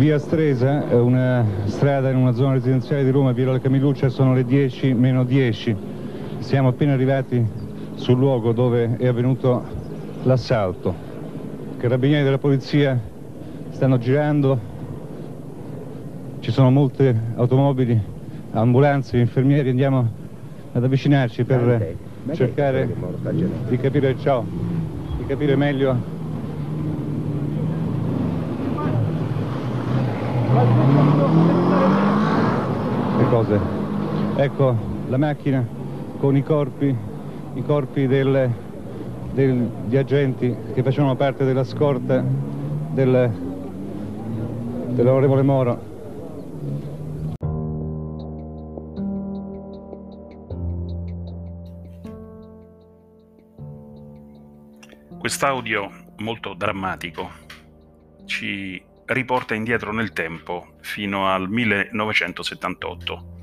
Via Stresa, una strada in una zona residenziale di Roma, Via La Camilluccia, sono le 10 meno 10. Siamo appena arrivati sul luogo dove è avvenuto l'assalto. Carabinieri della polizia stanno girando, ci sono molte automobili, ambulanze, infermieri, andiamo ad avvicinarci per cercare di capire ciò, di capire meglio le cose. Ecco la macchina con i corpi, i corpi del, degli agenti che facevano parte della scorta del, dell'onorevole Moro. Quest'audio molto drammatico ci riporta indietro nel tempo fino al 1978.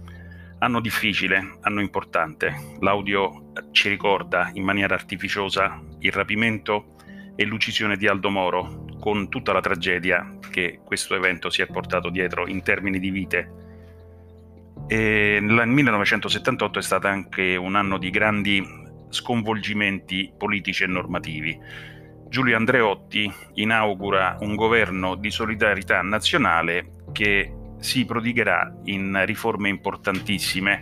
Anno difficile, anno importante. L'audio ci ricorda in maniera artificiosa il rapimento e l'uccisione di Aldo Moro, con tutta la tragedia che questo evento si è portato dietro in termini di vite. E nel 1978 è stato anche un anno di grandi sconvolgimenti politici e normativi Giulio Andreotti inaugura un governo di solidarietà nazionale che si prodigherà in riforme importantissime.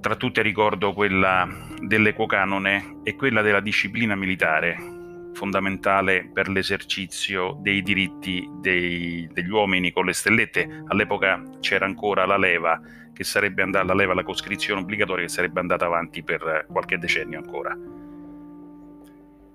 Tra tutte ricordo quella dell'ecocanone e quella della disciplina militare, fondamentale per l'esercizio dei diritti dei, degli uomini con le stellette. All'epoca c'era ancora la leva, che sarebbe andata, la leva, la coscrizione obbligatoria che sarebbe andata avanti per qualche decennio ancora.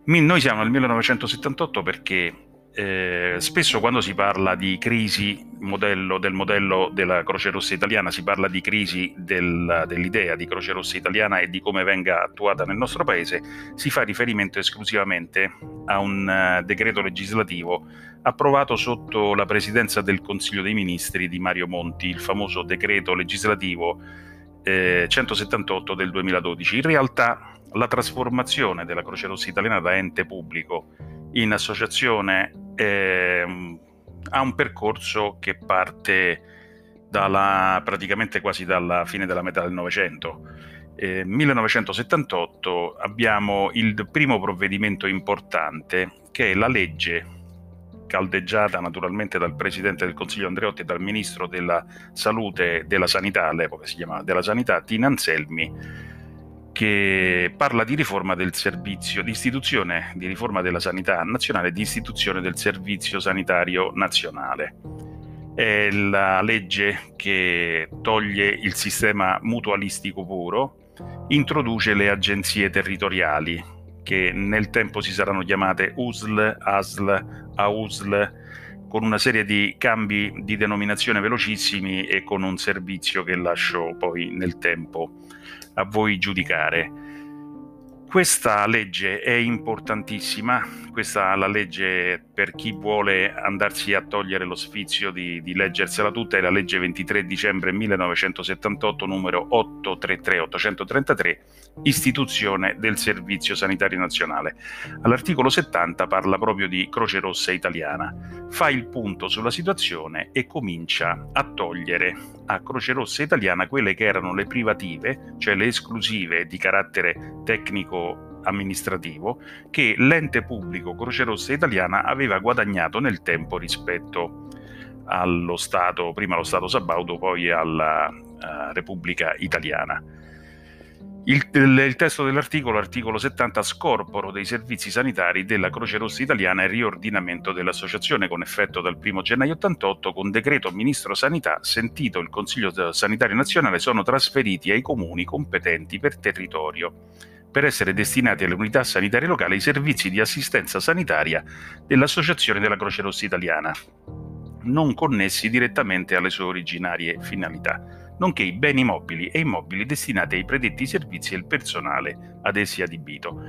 Noi siamo nel 1978 perché eh, spesso quando si parla di crisi modello, del modello della Croce Rossa italiana, si parla di crisi del, dell'idea di Croce Rossa italiana e di come venga attuata nel nostro paese, si fa riferimento esclusivamente a un uh, decreto legislativo approvato sotto la presidenza del Consiglio dei Ministri di Mario Monti, il famoso decreto legislativo eh, 178 del 2012. In realtà la trasformazione della Croce Rossa Italiana da ente pubblico in associazione eh, ha un percorso che parte dalla, praticamente quasi dalla fine della metà del Novecento. Eh, 1978 abbiamo il primo provvedimento importante che è la legge caldeggiata naturalmente dal Presidente del Consiglio Andreotti e dal Ministro della Salute della Sanità, all'epoca si chiamava della Sanità, Tina Anselmi, che parla di riforma del servizio, di istituzione, di riforma della sanità nazionale, di istituzione del servizio sanitario nazionale. È la legge che toglie il sistema mutualistico puro, introduce le agenzie territoriali, che nel tempo si saranno chiamate USL, ASL, AUSL, con una serie di cambi di denominazione velocissimi e con un servizio che lascio poi nel tempo a voi giudicare. Questa legge è importantissima, questa è la legge per chi vuole andarsi a togliere lo sfizio di, di leggersela tutta, è la legge 23 dicembre 1978 numero 833-833, istituzione del Servizio Sanitario Nazionale. All'articolo 70 parla proprio di Croce Rossa Italiana, fa il punto sulla situazione e comincia a togliere a Croce Rossa Italiana quelle che erano le privative, cioè le esclusive di carattere tecnico amministrativo che l'ente pubblico Croce Rossa Italiana aveva guadagnato nel tempo rispetto allo Stato, prima allo Stato Sabaudo, poi alla uh, Repubblica Italiana. Il, il, il, testo dell'articolo, articolo 70, scorporo dei servizi sanitari della Croce Rossa Italiana e riordinamento dell'associazione con effetto dal 1 gennaio 88, con decreto Ministro Sanità, sentito il Consiglio Sanitario Nazionale, sono trasferiti ai comuni competenti per territorio per essere destinati alle unità sanitarie locali i servizi di assistenza sanitaria dell'Associazione della Croce Rossa Italiana, non connessi direttamente alle sue originarie finalità, nonché i beni mobili e immobili destinati ai predetti servizi e il personale ad essi adibito.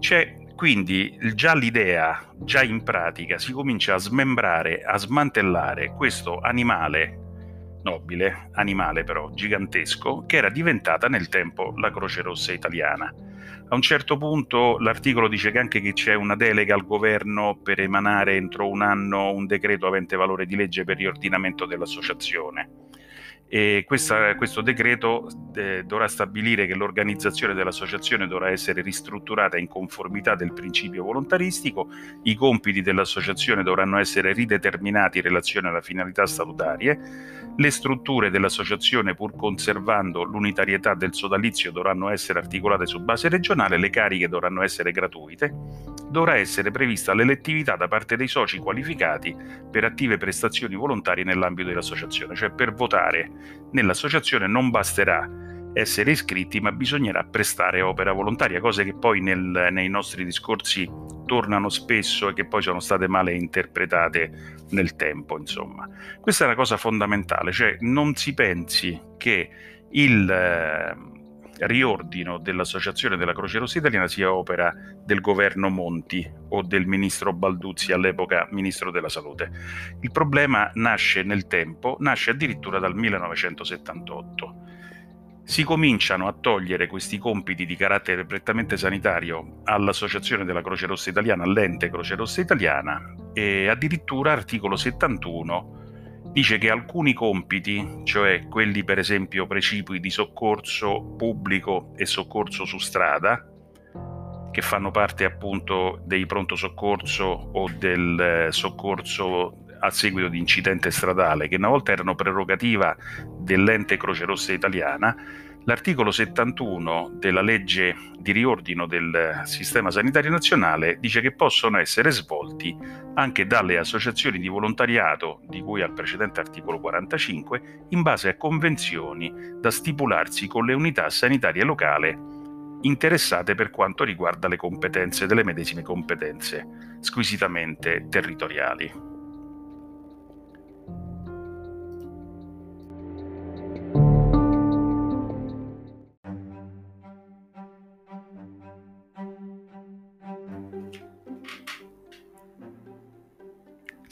C'è quindi già l'idea, già in pratica, si comincia a smembrare, a smantellare questo animale nobile, animale però gigantesco, che era diventata nel tempo la Croce Rossa italiana A un certo punto l'articolo dice che anche che c'è una delega al governo per emanare entro un anno un decreto avente valore di legge per riordinamento dell'associazione e questa, questo decreto eh, dovrà stabilire che l'organizzazione dell'associazione dovrà essere ristrutturata in conformità del principio volontaristico, i compiti dell'associazione dovranno essere rideterminati in relazione alle finalità statutarie, le strutture dell'associazione pur conservando l'unitarietà del sodalizio dovranno essere articolate su base regionale, le cariche dovranno essere gratuite, dovrà essere prevista l'elettività da parte dei soci qualificati per attive prestazioni volontarie nell'ambito dell'associazione, cioè per votare nell'associazione non basterà essere iscritti, ma bisognerà prestare opera volontaria, cose che poi nel, nei nostri discorsi tornano spesso e che poi sono state male interpretate nel tempo. Insomma, questa è una cosa fondamentale, cioè non si pensi che il riordino dell'Associazione della Croce Rossa Italiana sia opera del governo Monti o del ministro Balduzzi, all'epoca ministro della Salute. Il problema nasce nel tempo, nasce addirittura dal 1978. Si cominciano a togliere questi compiti di carattere prettamente sanitario all'Associazione della Croce Rossa Italiana, all'ente Croce Rossa Italiana, e addirittura articolo 71 dice che alcuni compiti, cioè quelli per esempio precipui di soccorso pubblico e soccorso su strada, che fanno parte appunto dei pronto soccorso o del eh, soccorso a seguito di incidente stradale, che una volta erano prerogativa dell'ente Croce Rossa Italiana, L'articolo 71 della legge di riordino del sistema sanitario nazionale dice che possono essere svolti anche dalle associazioni di volontariato di cui al precedente articolo 45 in base a convenzioni da stipularsi con le unità sanitarie locali interessate per quanto riguarda le competenze delle medesime competenze squisitamente territoriali.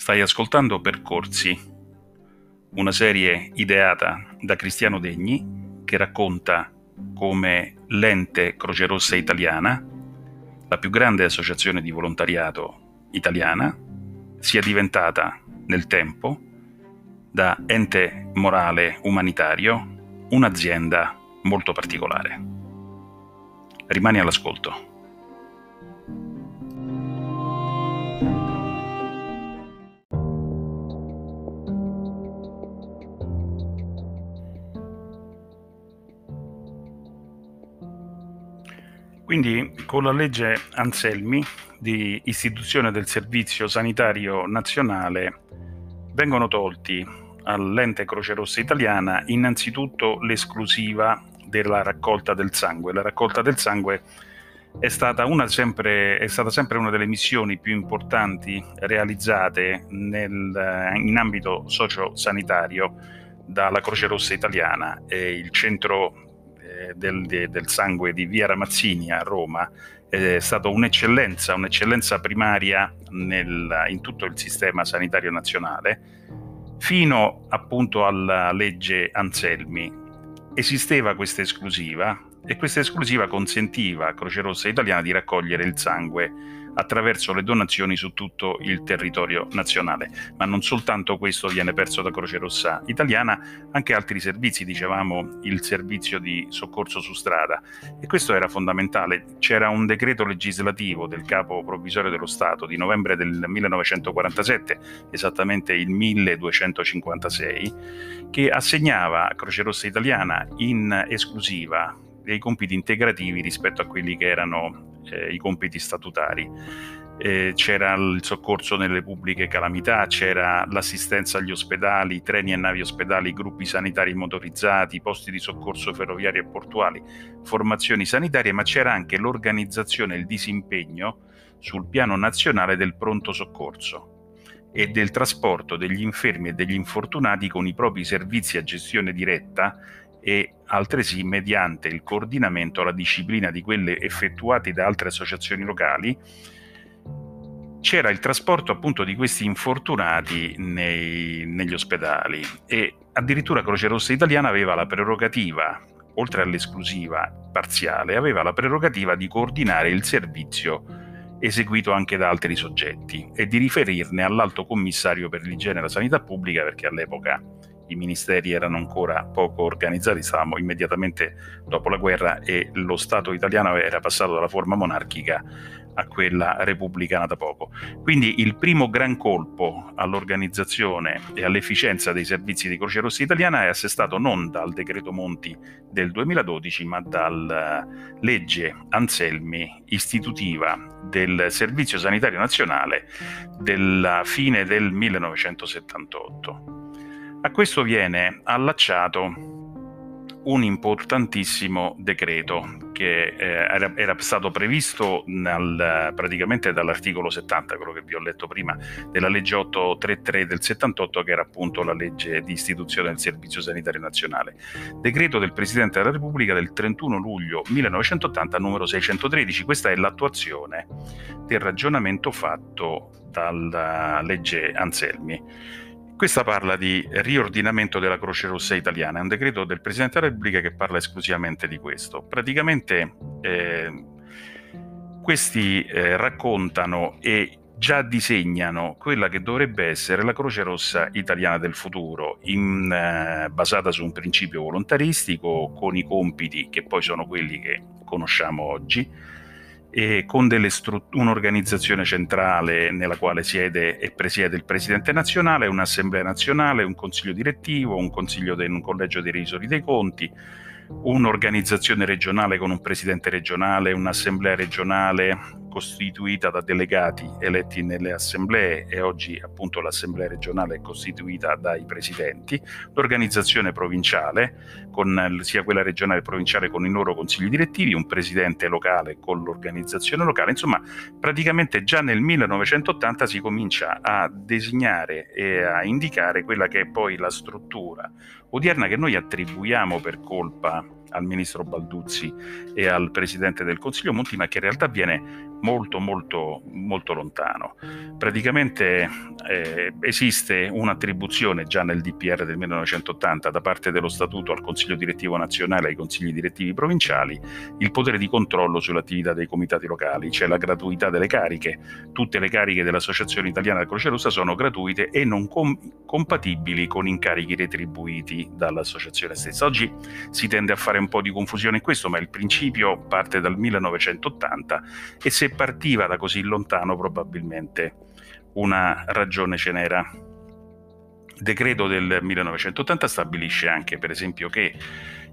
Stai ascoltando Percorsi, una serie ideata da Cristiano Degni che racconta come l'ente Croce Rossa Italiana, la più grande associazione di volontariato italiana, sia diventata nel tempo, da ente morale umanitario, un'azienda molto particolare. Rimani all'ascolto. Quindi con la legge Anselmi di istituzione del Servizio Sanitario Nazionale vengono tolti all'ente Croce Rossa Italiana innanzitutto l'esclusiva della raccolta del sangue. La raccolta del sangue è stata, sempre, è stata sempre una delle missioni più importanti realizzate nel, in ambito sociosanitario dalla Croce Rossa Italiana. E il centro del, del, sangue di Via Ramazzini a Roma è stata un'eccellenza, un'eccellenza primaria nel, in tutto il sistema sanitario nazionale, fino appunto alla legge Anselmi. Esisteva questa esclusiva e questa esclusiva consentiva a Croce Rossa Italiana di raccogliere il sangue attraverso le donazioni su tutto il territorio nazionale. Ma non soltanto questo viene perso da Croce Rossa Italiana, anche altri servizi, dicevamo il servizio di soccorso su strada e questo era fondamentale. C'era un decreto legislativo del capo provvisorio dello Stato di novembre del 1947, esattamente il 1256, che assegnava a Croce Rossa Italiana in esclusiva dei compiti integrativi rispetto a quelli che erano eh, i compiti statutari. Eh, c'era il soccorso nelle pubbliche calamità, c'era l'assistenza agli ospedali, treni e navi ospedali, gruppi sanitari motorizzati, posti di soccorso ferroviari e portuali, formazioni sanitarie, ma c'era anche l'organizzazione e il disimpegno sul piano nazionale del pronto soccorso e del trasporto degli infermi e degli infortunati con i propri servizi a gestione diretta e altresì mediante il coordinamento alla disciplina di quelle effettuate da altre associazioni locali, c'era il trasporto appunto di questi infortunati nei, negli ospedali. E addirittura Croce Rossa Italiana aveva la prerogativa oltre all'esclusiva parziale, aveva la prerogativa di coordinare il servizio eseguito anche da altri soggetti e di riferirne all'alto commissario per l'igiene e la sanità pubblica, perché all'epoca i ministeri erano ancora poco organizzati, stavamo immediatamente dopo la guerra e lo Stato italiano era passato dalla forma monarchica a quella repubblicana da poco. Quindi il primo gran colpo all'organizzazione e all'efficienza dei servizi di Croce Rossa Italiana è assestato non dal decreto Monti del 2012, ma dalla legge Anselmi istitutiva del Servizio Sanitario Nazionale della fine del 1978. A questo viene allacciato un importantissimo decreto che eh, era, era, stato previsto nel, praticamente dall'articolo 70, quello che vi ho letto prima, della legge 833 del 78, che era appunto la legge di istituzione del Servizio Sanitario Nazionale. Decreto del Presidente della Repubblica del 31 luglio 1980, numero 613. Questa è l'attuazione del ragionamento fatto dalla legge Anselmi questa parla di riordinamento della Croce Rossa italiana, è un decreto del Presidente della Repubblica che parla esclusivamente di questo. Praticamente eh, questi eh, raccontano e già disegnano quella che dovrebbe essere la Croce Rossa italiana del futuro, in, eh, basata su un principio volontaristico, con i compiti che poi sono quelli che conosciamo oggi, e con strut- un'organizzazione centrale nella quale siede e presiede il Presidente nazionale, un'Assemblea nazionale, un consiglio direttivo, un, consiglio de- un collegio dei revisori dei conti, un'organizzazione regionale con un presidente regionale, un'assemblea regionale costituita da delegati eletti nelle assemblee e oggi appunto l'assemblea regionale è costituita dai presidenti, l'organizzazione provinciale, con, sia quella regionale che provinciale con i loro consigli direttivi, un presidente locale con l'organizzazione locale, insomma praticamente già nel 1980 si comincia a designare e a indicare quella che è poi la struttura odierna che noi attribuiamo per colpa al ministro Balduzzi e al presidente del Consiglio Monti, ma che in realtà viene molto molto molto lontano. Praticamente eh, esiste un'attribuzione già nel DPR del 1980 da parte dello Statuto al Consiglio direttivo nazionale e ai consigli direttivi provinciali il potere di controllo sull'attività dei comitati locali, c'è la gratuità delle cariche, tutte le cariche dell'Associazione Italiana della Croce Rossa sono gratuite e non com- compatibili con incarichi retribuiti dall'associazione stessa. Oggi si tende a fare un po' di confusione in questo, ma il principio parte dal 1980 e partiva da così lontano probabilmente una ragione ce n'era. Il decreto del 1980 stabilisce anche, per esempio, che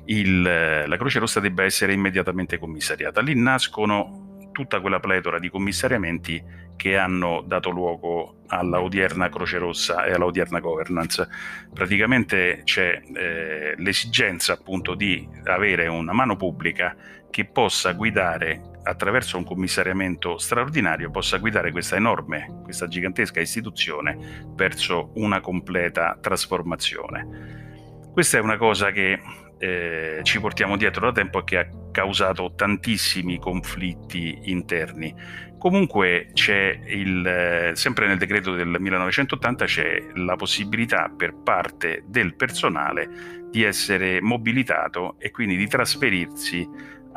il, la Croce Rossa debba essere immediatamente commissariata. Lì nascono tutta quella pletora di commissariamenti che hanno dato luogo alla odierna Croce Rossa e alla odierna governance. Praticamente c'è eh, l'esigenza appunto di avere una mano pubblica che possa guidare attraverso un commissariamento straordinario possa guidare questa enorme, questa gigantesca istituzione verso una completa trasformazione. Questa è una cosa che eh, ci portiamo dietro da tempo e che ha causato tantissimi conflitti interni. Comunque c'è il, sempre nel decreto del 1980 c'è la possibilità per parte del personale di essere mobilitato e quindi di trasferirsi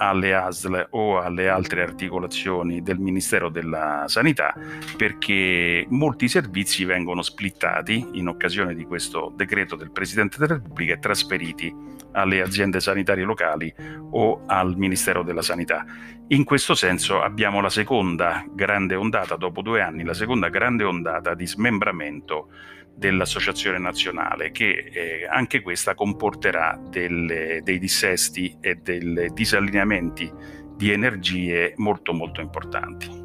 alle ASL o alle altre articolazioni del Ministero della Sanità perché molti servizi vengono splittati in occasione di questo decreto del Presidente della Repubblica e trasferiti alle aziende sanitarie locali o al Ministero della Sanità. In questo senso abbiamo la seconda grande ondata, dopo due anni, la seconda grande ondata di smembramento dell'associazione nazionale che eh, anche questa comporterà delle, dei dissesti e dei disallineamenti di energie molto molto importanti.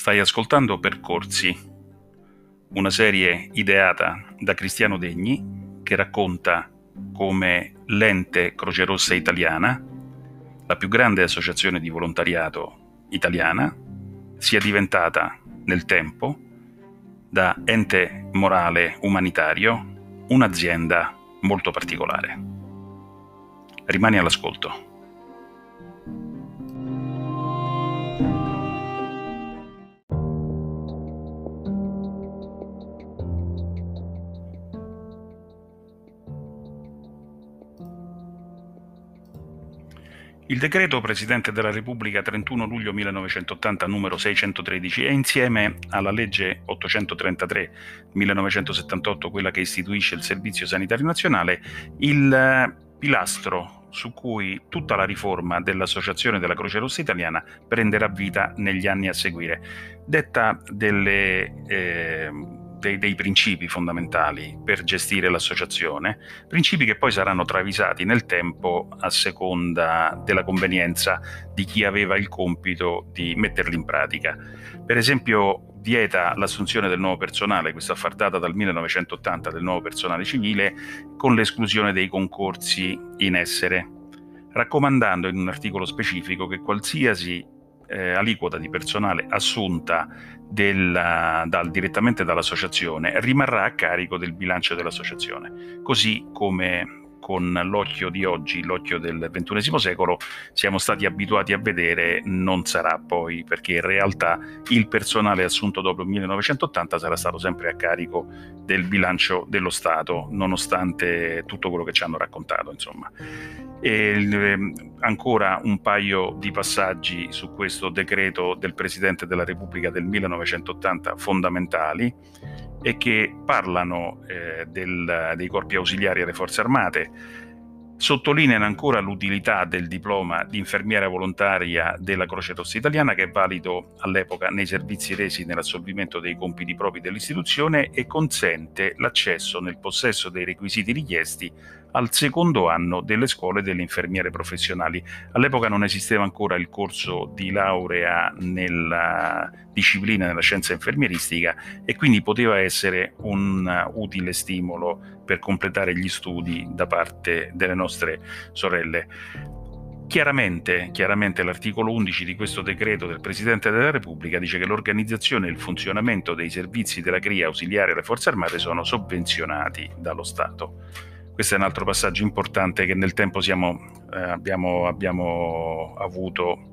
Stai ascoltando Percorsi, una serie ideata da Cristiano Degni che racconta come l'ente Croce Rossa Italiana, la più grande associazione di volontariato italiana, sia diventata nel tempo, da ente morale umanitario, un'azienda molto particolare. Rimani all'ascolto. Il decreto Presidente della Repubblica 31 luglio 1980 numero 613 è insieme alla legge 833 1978, quella che istituisce il Servizio Sanitario Nazionale, il eh, pilastro su cui tutta la riforma dell'Associazione della Croce Rossa Italiana prenderà vita negli anni a seguire. Detta delle eh, dei, dei, principi fondamentali per gestire l'associazione, principi che poi saranno travisati nel tempo a seconda della convenienza di chi aveva il compito di metterli in pratica. Per esempio, vieta l'assunzione del nuovo personale, questa affardata dal 1980 del nuovo personale civile, con l'esclusione dei concorsi in essere, raccomandando in un articolo specifico che qualsiasi eh, aliquota di personale assunta della, dal, direttamente dall'associazione rimarrà a carico del bilancio dell'associazione, così come con l'occhio di oggi, l'occhio del XXI secolo, siamo stati abituati a vedere, non sarà poi, perché in realtà il personale assunto dopo il 1980 sarà stato sempre a carico del bilancio dello Stato, nonostante tutto quello che ci hanno raccontato. Insomma. E, ehm, ancora un paio di passaggi su questo decreto del Presidente della Repubblica del 1980 fondamentali e che parlano eh, del, dei corpi ausiliari alle forze armate, sottolineano ancora l'utilità del diploma di infermiera volontaria della Croce Rossa Italiana che è valido all'epoca nei servizi resi nell'assolvimento dei compiti propri dell'istituzione e consente l'accesso nel possesso dei requisiti richiesti al secondo anno delle scuole delle infermiere professionali. All'epoca non esisteva ancora il corso di laurea nella disciplina della scienza infermieristica e quindi poteva essere un utile stimolo per completare gli studi da parte delle nostre sorelle. Chiaramente, chiaramente, l'articolo 11 di questo decreto del Presidente della Repubblica dice che l'organizzazione e il funzionamento dei servizi della CRIA ausiliari alle forze armate sono sovvenzionati dallo Stato. Questo è un altro passaggio importante che nel tempo siamo, eh, abbiamo, abbiamo avuto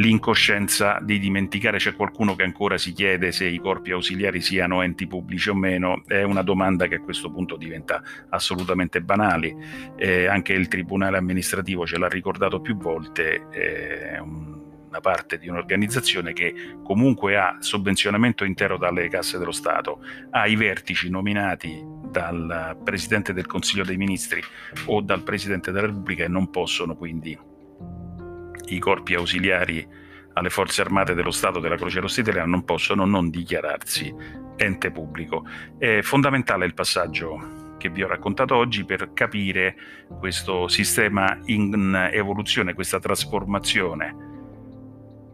l'incoscienza di dimenticare, c'è qualcuno che ancora si chiede se i corpi ausiliari siano enti pubblici o meno, è una domanda che a questo punto diventa assolutamente banale, eh, anche il Tribunale amministrativo ce l'ha ricordato più volte, è una parte di un'organizzazione che comunque ha sovvenzionamento intero dalle casse dello Stato, ha i vertici nominati dal Presidente del Consiglio dei Ministri o dal Presidente della Repubblica e non possono quindi i corpi ausiliari alle forze armate dello Stato della Croce Rossa Italiana non possono non dichiararsi ente pubblico. È fondamentale il passaggio che vi ho raccontato oggi per capire questo sistema in evoluzione, questa trasformazione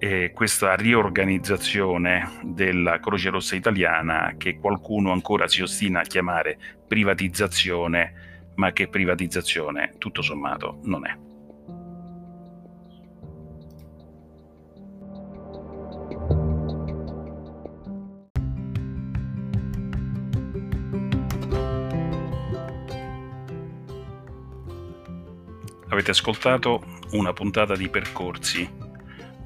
e questa riorganizzazione della Croce Rossa Italiana che qualcuno ancora si ostina a chiamare privatizzazione, ma che privatizzazione tutto sommato non è. Avete ascoltato una puntata di Percorsi,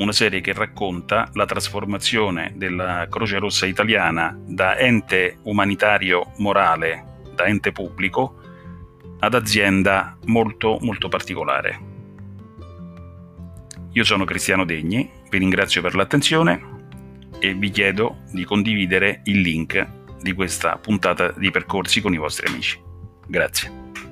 una serie che racconta la trasformazione della Croce Rossa italiana da ente umanitario morale, da ente pubblico, ad azienda molto molto particolare. Io sono Cristiano Degni, vi ringrazio per l'attenzione e vi chiedo di condividere il link di questa puntata di percorsi con i vostri amici. Grazie.